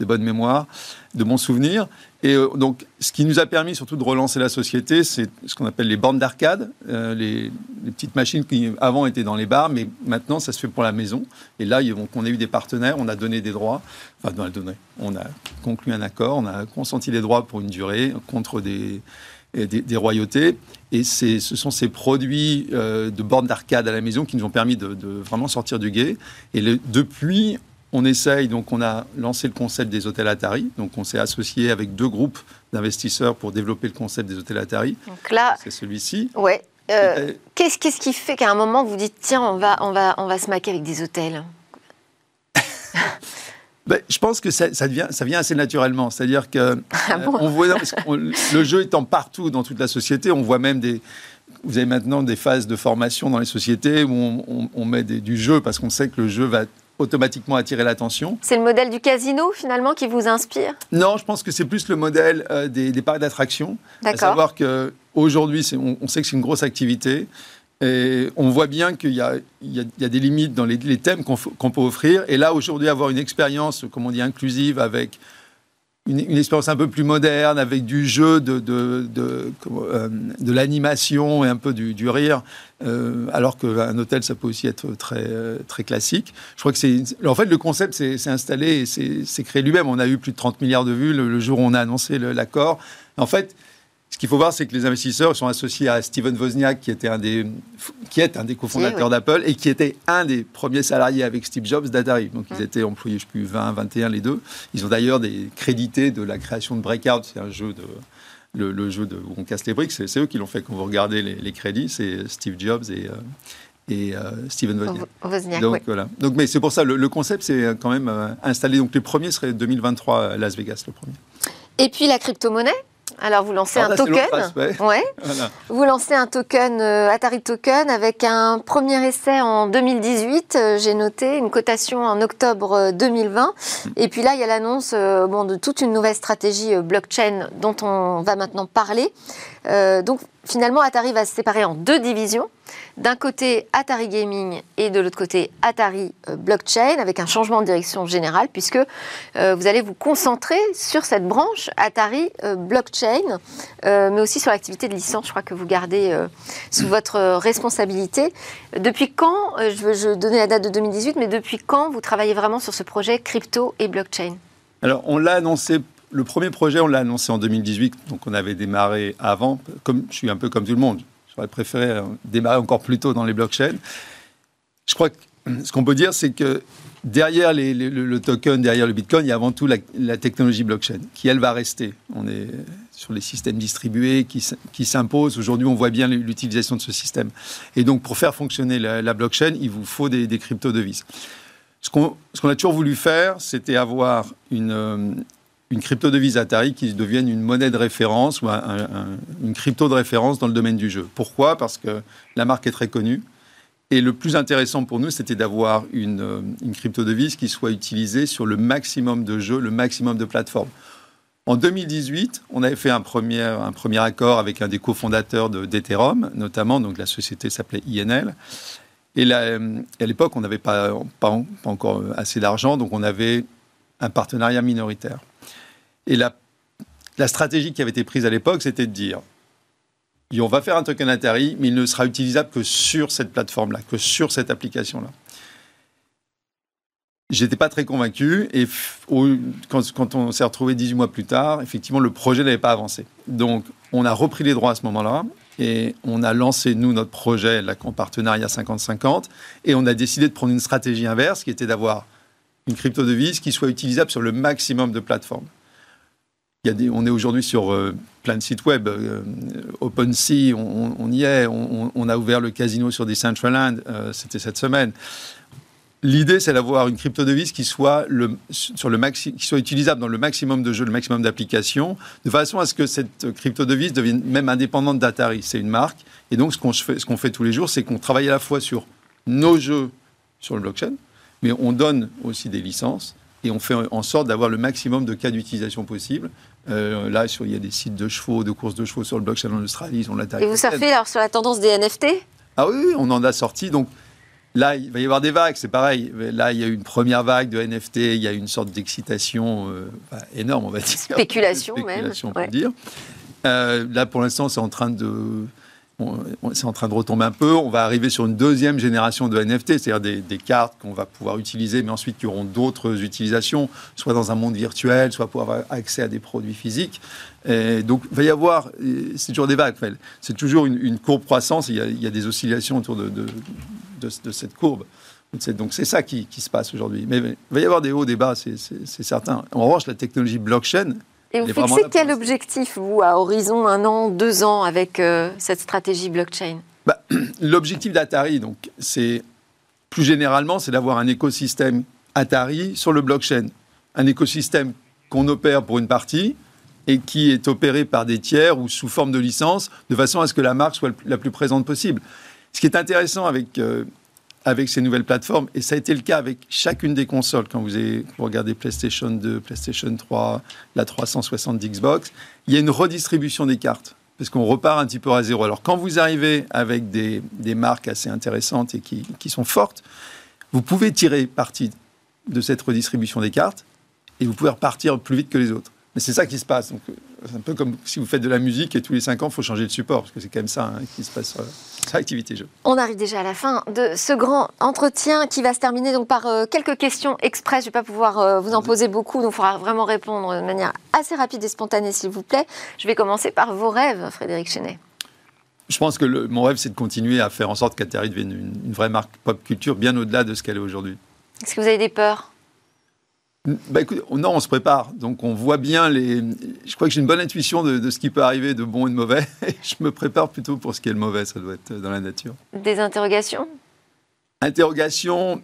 S4: bonnes mémoires, de bons souvenirs. Et euh, donc, ce qui nous a permis surtout de relancer la société, c'est ce qu'on appelle les bornes d'arcade, euh, les, petites machines qui avant étaient dans les bars, mais maintenant ça se fait pour la maison. Et là, on a eu des partenaires, on a donné des droits, enfin, on a conclu un accord, on a consenti les droits pour une durée contre des des, royautés. Et ce sont ces produits euh, de bornes d'arcade à la maison qui nous ont permis de, vraiment sortir du guet. Et depuis, on essaye, donc on a lancé le concept des hôtels Atari. Donc on s'est associé avec deux groupes d'investisseurs pour développer le concept des hôtels Atari.
S1: Donc là,
S4: c'est celui-ci.
S1: Ouais. Euh, qu'est-ce, qu'est-ce qui fait qu'à un moment vous dites tiens on va on va on va se maquer avec des hôtels?
S4: ben, je pense que ça, devient, ça vient assez naturellement. C'est-à-dire que ah euh, on voit, le jeu étant partout dans toute la société, on voit même des. Vous avez maintenant des phases de formation dans les sociétés où on, met du jeu parce qu'on sait que le jeu va automatiquement attirer l'attention.
S1: C'est le modèle du casino finalement qui vous inspire?
S4: Non, je pense que c'est plus le modèle euh, des, des parcs d'attractions. À savoir qu'aujourd'hui, on, on sait que c'est une grosse activité. Et on voit bien qu'il y, a des limites dans les, thèmes qu'on peut offrir. Et là, aujourd'hui, avoir une expérience, comme on dit, inclusive avec une, expérience un peu plus moderne avec du jeu, de, euh, l'animation et un peu du, rire, euh, alors qu'un hôtel, ça peut aussi être très, très classique. Je crois que c'est. En fait, le concept s'est installé et s'est créé lui-même. On a eu plus de 30 milliards de vues le, le jour où on a annoncé l'accord. En fait, ce qu'il faut voir, c'est que les investisseurs sont associés à Steven Wozniak, qui, était un des, qui est un des cofondateurs d'Apple et qui était un des premiers salariés avec Steve Jobs d'Atari. Donc, ils étaient employés, je ne sais plus, 20, 21 les deux. Ils ont d'ailleurs des crédités de la création de Breakout, c'est un jeu de. Le, jeu de, où on casse les briques, c'est eux qui l'ont fait. Quand vous regardez les, crédits, c'est Steve Jobs et, euh, et euh, Steven Wozniak. donc, voilà. donc, mais c'est pour ça, le, concept c'est quand même euh, installé. Donc, les premiers seraient 2023 à Las Vegas, le premier.
S1: Et puis la crypto-monnaie alors vous lancez un token, ouais. Vous lancez un token Atari Token avec un premier essai en 2018. Euh, j'ai noté une cotation en octobre 2020. Euh, Et puis là, il y a l'annonce euh, bon, de toute une nouvelle stratégie blockchain dont on va maintenant parler. Donc finalement, Atari va se séparer en deux divisions. D'un côté, Atari Gaming et de l'autre côté, Atari euh, Blockchain, avec un changement de direction générale, puisque euh, vous allez vous concentrer sur cette branche Atari euh, Blockchain, mais aussi sur l'activité de licence, je crois que vous gardez sous votre responsabilité. Depuis quand, je veux je donner la date de 2018, mais depuis quand vous travaillez vraiment sur ce projet crypto et blockchain?
S4: Alors, on l'a annoncé le premier projet, on l'a annoncé en 2018, donc on avait démarré avant. Comme, je suis un peu comme tout le monde. J'aurais préféré euh, démarrer encore plus tôt dans les blockchains. Je crois que ce qu'on peut dire, c'est que derrière le, token, derrière le Bitcoin, il y a avant tout la, technologie blockchain, qui elle va rester. On est sur les systèmes distribués qui, qui s'imposent. Aujourd'hui, on voit bien l'utilisation de ce système. Et donc, pour faire fonctionner la, blockchain, il vous faut des, crypto-devises. Ce qu'on a toujours voulu faire, c'était avoir une, euh, une crypto-devise Atari qui devienne une monnaie de référence ou une crypto de référence dans le domaine du jeu. Pourquoi? Parce que la marque est très connue. Et le plus intéressant pour nous, c'était d'avoir une, euh, une crypto-devise qui soit utilisée sur le maximum de jeux, le maximum de plateformes. En 2018, on avait fait un premier, un premier accord avec un des cofondateurs d'Ethereum, notamment, donc la société s'appelait INL. Et là, à l'époque, on n'avait pas, pas, encore assez d'argent, donc on avait un partenariat minoritaire. Et la, stratégie qui avait été prise à l'époque, c'était de dire on va faire un token Atari, mais il ne sera utilisable que sur cette plateforme-là, que sur cette application-là. J'étais pas très convaincu et quand, on s'est retrouvé 18 mois plus tard, effectivement, le projet n'avait pas avancé. Donc, on a repris les droits à ce moment-là et on a lancé, nous, notre projet là, en partenariat 50-50 et on a décidé de prendre une stratégie inverse qui était d'avoir une crypto-devise qui soit utilisable sur le maximum de plateformes on est aujourd'hui sur euh, plein de sites web. Euh, OpenSea, on, y est. On, a ouvert le casino sur Decentraland. Euh, C'était cette semaine. L'idée, c'est d'avoir une crypto-devise qui soit, le, qui soit utilisable dans le maximum de jeux, le maximum d'applications, de façon à ce que cette crypto-devise devienne même indépendante d'Atari. C'est une marque. Et donc, ce qu'on fait tous les jours, c'est qu'on travaille à la fois sur nos jeux sur le blockchain, mais on donne aussi des licences et on fait en sorte d'avoir le maximum de cas d'utilisation possible. Euh, là, il y a des sites de chevaux, de courses de chevaux sur le blockchain en Australie, on
S1: Et vous savez alors sur la tendance des NFT
S4: Ah oui, on en a sorti. Donc là, il va y avoir des vagues, c'est pareil. Là, il y a eu une première vague de NFT, il y a une sorte d'excitation euh, énorme, on va dire.
S1: Spéculation,
S4: Spéculation même. On peut dire. Euh, là, pour l'instant, c'est en train de c'est en train de retomber un peu. On va arriver sur une deuxième génération de NFT, c'est-à-dire des, cartes qu'on va pouvoir utiliser, mais ensuite qui auront d'autres utilisations, soit dans un monde virtuel, soit pour avoir accès à des produits physiques. Donc, il va y avoir, c'est toujours des vagues, c'est toujours une, courbe croissance, il y, a, des oscillations autour de, cette courbe. Donc c'est ça qui, se passe aujourd'hui. Mais il va y avoir des hauts, des bas, c'est certain. En revanche, la technologie blockchain,
S1: et vous fixez quel objectif, vous, à horizon un an, deux ans, avec euh, cette stratégie blockchain?
S4: Bah, L'objectif d'Atari, donc, c'est plus généralement, c'est d'avoir un écosystème Atari sur le blockchain. Un écosystème qu'on opère pour une partie et qui est opéré par des tiers ou sous forme de licence, de façon à ce que la marque soit la plus présente possible. Ce qui est intéressant avec euh, avec ces nouvelles plateformes. Et ça a été le cas avec chacune des consoles. Quand vous, regardez PlayStation 2, PlayStation 3, la 360 d'Xbox, il y a une redistribution des cartes. Parce qu'on repart un petit peu à zéro. Alors quand vous arrivez avec des, des marques assez intéressantes et qui, qui sont fortes, vous pouvez tirer parti de cette redistribution des cartes et vous pouvez repartir plus vite que les autres. Mais c'est ça qui se passe. C'est un peu comme si vous faites de la musique et tous les 5 ans, il faut changer de support, parce que c'est quand même ça hein, qui se passe sur, l'activité jeu.
S1: On arrive déjà à la fin de ce grand entretien qui va se terminer donc par euh, quelques questions express. Je ne vais pas pouvoir euh, vous en poser beaucoup, donc il faudra vraiment répondre de manière assez rapide et spontanée, s'il vous plaît. Je vais commencer par vos rêves, Frédéric Chenet.
S4: Je pense que mon rêve, c'est de continuer à faire en sorte qu'Atari devienne une, une vraie marque pop culture, bien au-delà de ce qu'elle est aujourd'hui.
S1: Est-ce que vous avez des peurs?
S4: Bah écoute, non, on se prépare. Donc on voit bien les. Je crois que j'ai une bonne intuition de, ce qui peut arriver de bon et de mauvais. Et je me prépare plutôt pour ce qui est le mauvais. Ça doit être dans la nature.
S1: Des interrogations?
S4: Interrogations?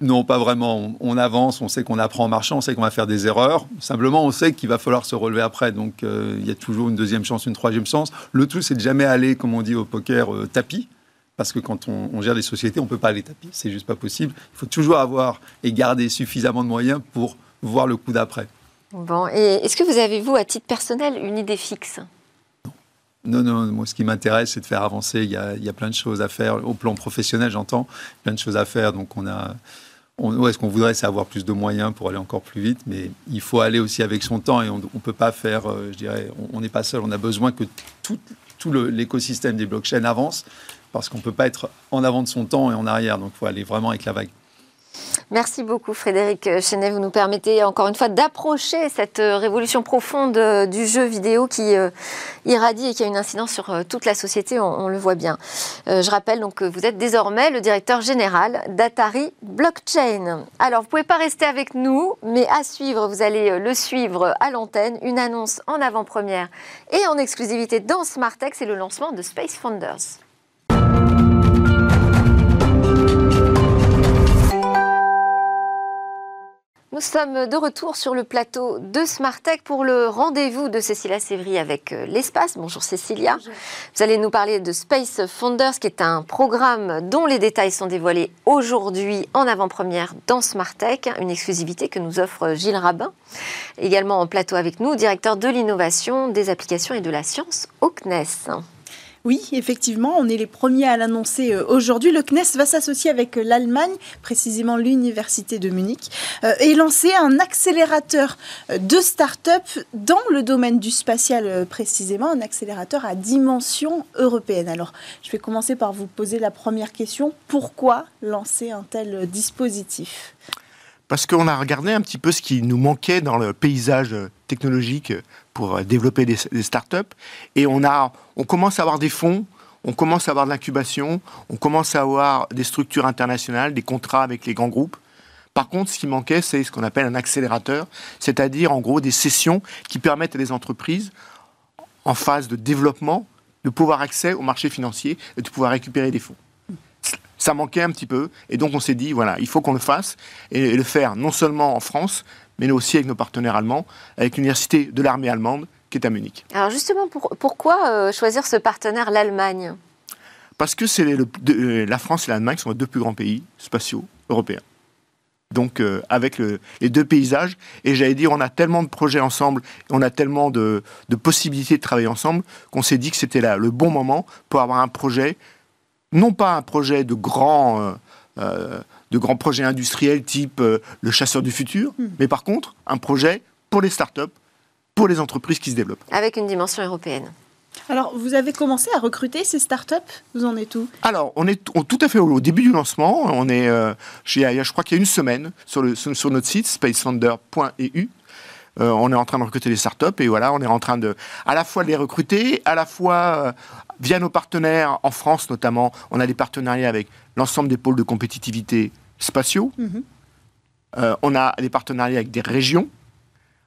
S4: Non, pas vraiment. On avance, on sait qu'on apprend en marchant, on sait qu'on va faire des erreurs. Simplement, on sait qu'il va falloir se relever après. Donc euh, il y a toujours une deuxième chance, une troisième chance. Le tout, c'est de jamais aller, comme on dit au poker, euh, tapis parce que quand on, gère des sociétés, on ne peut pas aller tapis, c'est juste pas possible. Il faut toujours avoir et garder suffisamment de moyens pour voir le coup d'après.
S1: Bon, et est-ce que vous avez, vous, à titre personnel, une idée fixe?
S4: Non, non, moi ce qui m'intéresse, c'est de faire avancer. Il y, a, il y, a, plein de choses à faire. Au plan professionnel, j'entends, plein de choses à faire. Donc on a. On, ce qu'on voudrait, c'est avoir plus de moyens pour aller encore plus vite, mais il faut aller aussi avec son temps et on ne peut pas faire, euh, je dirais, on n'est pas seul. On a besoin que tout, tout l'écosystème des blockchains avance parce qu'on ne peut pas être en avant de son temps et en arrière. Donc il faut aller vraiment avec la vague.
S1: Merci beaucoup Frédéric Chenet. Vous nous permettez encore une fois d'approcher cette euh, révolution profonde euh, du jeu vidéo qui euh, irradie et qui a une incidence sur toute la société, on, le voit bien. je rappelle donc que vous êtes désormais le directeur général d'Atari Blockchain. Alors vous ne pouvez pas rester avec nous, mais à suivre, vous allez le suivre à l'antenne, une annonce en avant-première et en exclusivité dans Smartex et le lancement de Space Founders. Nous sommes de retour sur le plateau de Smartech pour le rendez-vous de Cécilia Sévry avec euh, l'espace. Bonjour Cécilia. Vous allez nous parler de Space Founders, qui est un programme dont les détails sont dévoilés aujourd'hui en avant-première dans Smartech, une exclusivité que nous offre Gilles Rabin. Également en plateau avec nous, directeur de l'innovation, des applications et de la science au CNES.
S5: Oui, effectivement, on est les premiers à l'annoncer euh, aujourd'hui. Le CNES va s'associer avec euh, l'Allemagne, précisément l'Université de Munich, euh, et lancer un accélérateur de start-up dans le domaine du spatial précisément, un accélérateur à dimension européenne. Alors, je vais commencer par vous poser la première question. Pourquoi lancer un tel dispositif?
S6: Parce qu'on a regardé un petit peu ce qui nous manquait dans le paysage technologique pour développer des, startups. Et on, commence à avoir des fonds, on commence à avoir de l'incubation, on commence à avoir des structures internationales, des contrats avec les grands groupes. Par contre, ce qui manquait, c'est ce qu'on appelle un accélérateur, c'est-à-dire en gros des sessions qui permettent à des entreprises en phase de développement de pouvoir accès au marché financier et de pouvoir récupérer des fonds ça manquait un petit peu. Et donc on s'est dit, voilà, il faut qu'on le fasse et le faire non seulement en France, mais aussi avec nos partenaires allemands, avec l'université de l'armée allemande qui est à Munich.
S1: Alors justement, pourquoi euh, choisir ce partenaire, l'Allemagne?
S6: Parce que c'est euh, la France et l'Allemagne sont les deux plus grands pays spatiaux européens. Donc euh, avec les deux paysages, et j'allais dire, on a tellement de projets ensemble, on a tellement de, de possibilités de travailler ensemble, qu'on s'est dit que c'était le bon moment pour avoir un projet non pas un projet de grand, euh, euh, de grands projets industriels type euh, le chasseur du futur, hmm. mais par contre un projet pour les startups, pour les entreprises qui se développent.
S1: Avec une dimension européenne.
S5: Alors, vous avez commencé à recruter ces startups? Vous en êtes où?
S6: Alors, on est tout à fait au, début du lancement. On est, je crois qu'il y a une semaine, sur, le, sur notre site spacefounder.eu. on est en train de recruter les startups et voilà, on est en train de à la fois les recruter, à la fois Via nos partenaires, en France notamment, on a des partenariats avec l'ensemble des pôles de compétitivité spatiaux. Mhm. Euh, on a des partenariats avec des régions.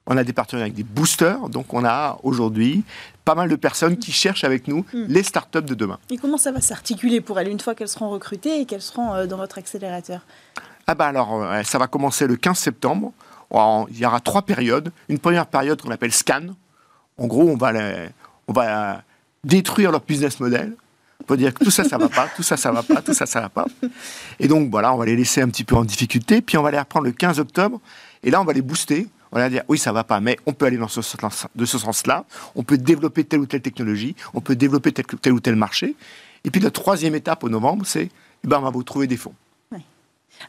S6: On a des partenariats avec des boosters. Donc on a aujourd'hui pas mal de personnes qui cherchent avec nous mhm. les startups de demain.
S5: Et comment ça va s'articuler pour elles une fois qu'elles seront recrutées et qu'elles seront euh, dans votre accélérateur?
S6: Ah bah alors, euh, ça va commencer le 15 septembre. Il y aura trois périodes. Une première période qu'on appelle scan. En gros, on va, on va détruire leur business model pour dire que tout ça, ça va pas, tout ça, ça va pas, tout ça, ça va pas. Et donc, voilà, on va les laisser un petit peu en difficulté, puis on va les reprendre le 15 octobre, et là, on va les booster. On va dire, oui, ça va pas, mais on peut aller dans ce, de ce sens-là. On peut développer telle ou telle technologie, on peut développer tel, ou tel marché. Et puis, la troisième étape au novembre, c'est, ben, on va vous trouver des fonds.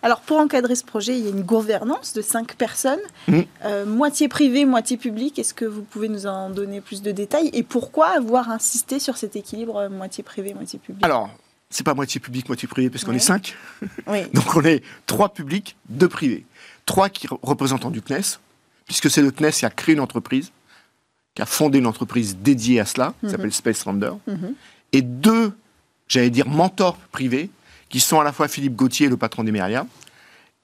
S5: Alors pour encadrer ce projet, il y a une gouvernance de cinq personnes, mmh. euh, moitié privée, moitié publique. Est-ce que vous pouvez nous en donner plus de détails? Et pourquoi avoir insisté sur cet équilibre euh, moitié privé, moitié public?
S6: Alors, c'est pas moitié public, moitié privé, parce qu'on est cinq. Donc on est trois publics, deux privés. Trois qui représentants du CNES, puisque c'est le CNES qui a créé une entreprise, qui a fondé une entreprise dédiée à cela, qui mmh. s'appelle Space Lander. Mmh. Et deux, j'allais dire, mentors privés, qui sont à la fois Philippe Gauthier, le patron d'Emeria,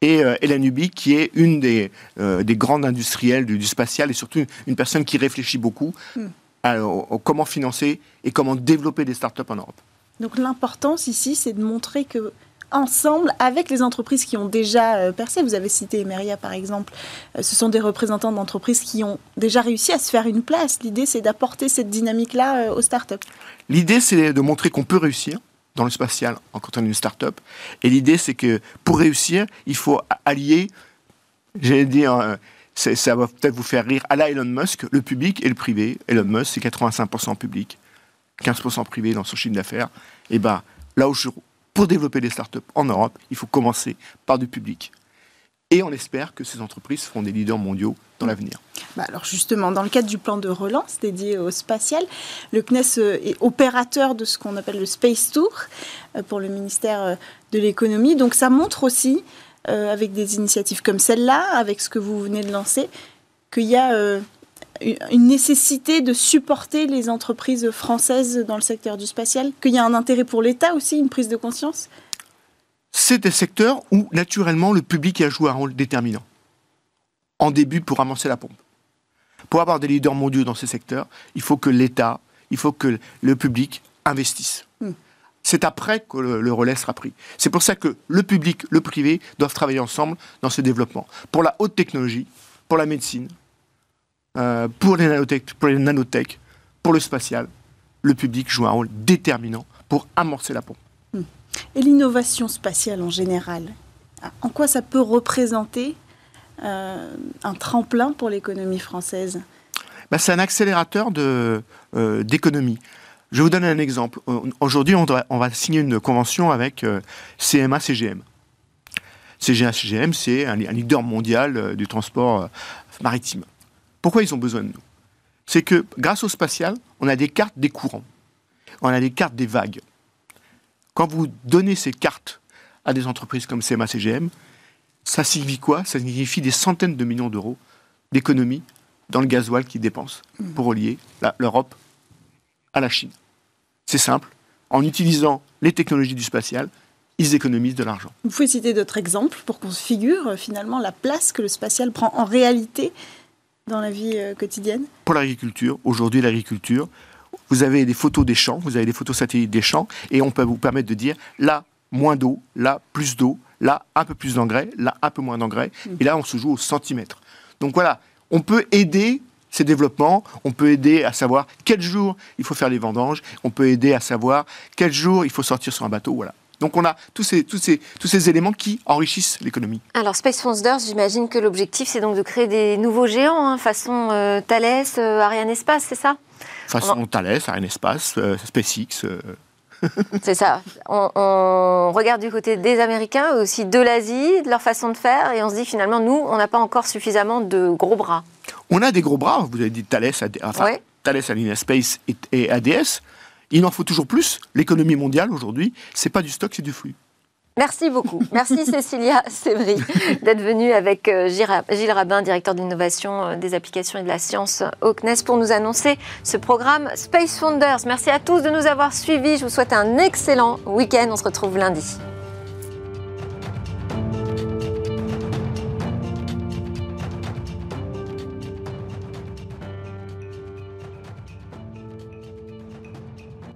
S6: et euh, Hélène Ubi, qui est une des, euh, des grandes industrielles du, spatial et surtout une, personne qui réfléchit beaucoup hmm. à, comment financer et comment développer des startups en Europe.
S5: Donc l'importance ici, c'est de montrer que ensemble avec les entreprises qui ont déjà euh, percé. Vous avez cité Emeria par exemple. ce sont des représentants d'entreprises qui ont déjà réussi à se faire une place. L'idée, c'est d'apporter cette dynamique-là aux startups.
S6: L'idée, c'est de montrer qu'on peut réussir dans le spatial quand on est une start-up. Et l'idée, c'est que pour réussir, il faut allier, j'allais dire, euh, ça va peut-être vous faire rire, à la Elon Musk, le public et le privé. Elon Musk, c'est 85% public, 15% privé dans son chiffre d'affaires. Et bien, là où pour développer des startups en Europe, il faut commencer par du public. Et on espère que ces entreprises seront des leaders mondiaux dans l'avenir.
S5: Bah alors justement, dans le cadre du plan de relance dédié au spatial, le CNES euh, est opérateur de ce qu'on appelle le Space Tour euh, pour le ministère euh, de l'économie. Donc ça montre aussi, avec des initiatives comme celle-là, avec ce que vous venez de lancer, qu'il y a une nécessité de supporter les entreprises françaises dans le secteur du spatial, qu'il y a un intérêt pour l'État aussi, une prise de conscience
S6: c'est des secteurs où, naturellement, le public a joué un rôle déterminant. En début, pour avancer la pompe. Pour avoir des leaders mondiaux dans ces secteurs, il faut que l'État, il faut que le public investisse. Hmm. C'est après que le, relais sera pris. C'est pour ça que le public, le privé doivent travailler ensemble dans ce développement. Pour la haute technologie, pour la médecine, euh, pour, les nanotech, pour les nanotech, pour le spatial, le public joue un rôle déterminant pour amorcer la pompe.
S5: Et l'innovation spatiale en général, en quoi ça peut représenter euh, un tremplin pour l'économie française?
S6: Bah, C'est un accélérateur euh, d'économie. Je vous donne un exemple. Aujourd'hui, on, va signer une convention avec euh, CMA-CGM. CGA-CGM, c'est un, leader mondial du transport maritime. Pourquoi ils ont besoin de nous? C'est que grâce au spatial, on a des cartes des courants, on a des cartes des vagues. Quand vous donnez ces cartes à des entreprises comme CMA CGM, ça signifie quoi? Ça signifie des centaines de millions d'euros d'économies dans le gasoil qu'ils dépensent pour relier l'Europe à la Chine. C'est simple. En utilisant les technologies du spatial, ils économisent de l'argent.
S5: Vous pouvez citer d'autres exemples pour qu'on se figure euh, finalement la place que le spatial prend en réalité dans la vie euh, quotidienne?
S6: Pour l'agriculture, aujourd'hui l'agriculture, vous avez des photos des champs, vous avez des photos satellites des champs, et on peut vous permettre de dire là, moins d'eau, là, plus d'eau, là, un peu plus d'engrais, là, un peu moins d'engrais, mm. et là, on se joue au centimètre. Donc voilà, on peut aider ces développements, on peut aider à savoir quel jour il faut faire les vendanges, on peut aider à savoir quel jour il faut sortir sur un bateau, voilà. Donc on a tous ces, tous ces, tous ces éléments qui enrichissent l'économie.
S1: Alors Space Founders, j'imagine que l'objectif c'est donc de créer des nouveaux géants, hein, façon euh, Thales, euh, Ariane Espace, c'est ça?
S6: Façon Thales, Ariane Espace, euh, SpaceX.
S1: C'est ça. On, regarde du côté des Américains, aussi de l'Asie, de leur façon de faire, et on se dit finalement, nous, on n'a pas encore suffisamment de gros bras.
S6: On a des gros bras, vous avez dit Thales, enfin, Thales, Alien Space et ADS. Il en faut toujours plus. L'économie mondiale aujourd'hui, c'est pas du stock, c'est du flux.
S1: Merci beaucoup. Merci Cécilia Sévry d'être venue avec euh, Gilles Rabin, directeur d'innovation euh, des applications et de la science au CNES, pour nous annoncer ce programme Space Founders. Merci à tous de nous avoir suivis. Je vous souhaite un excellent week-end. On se retrouve lundi.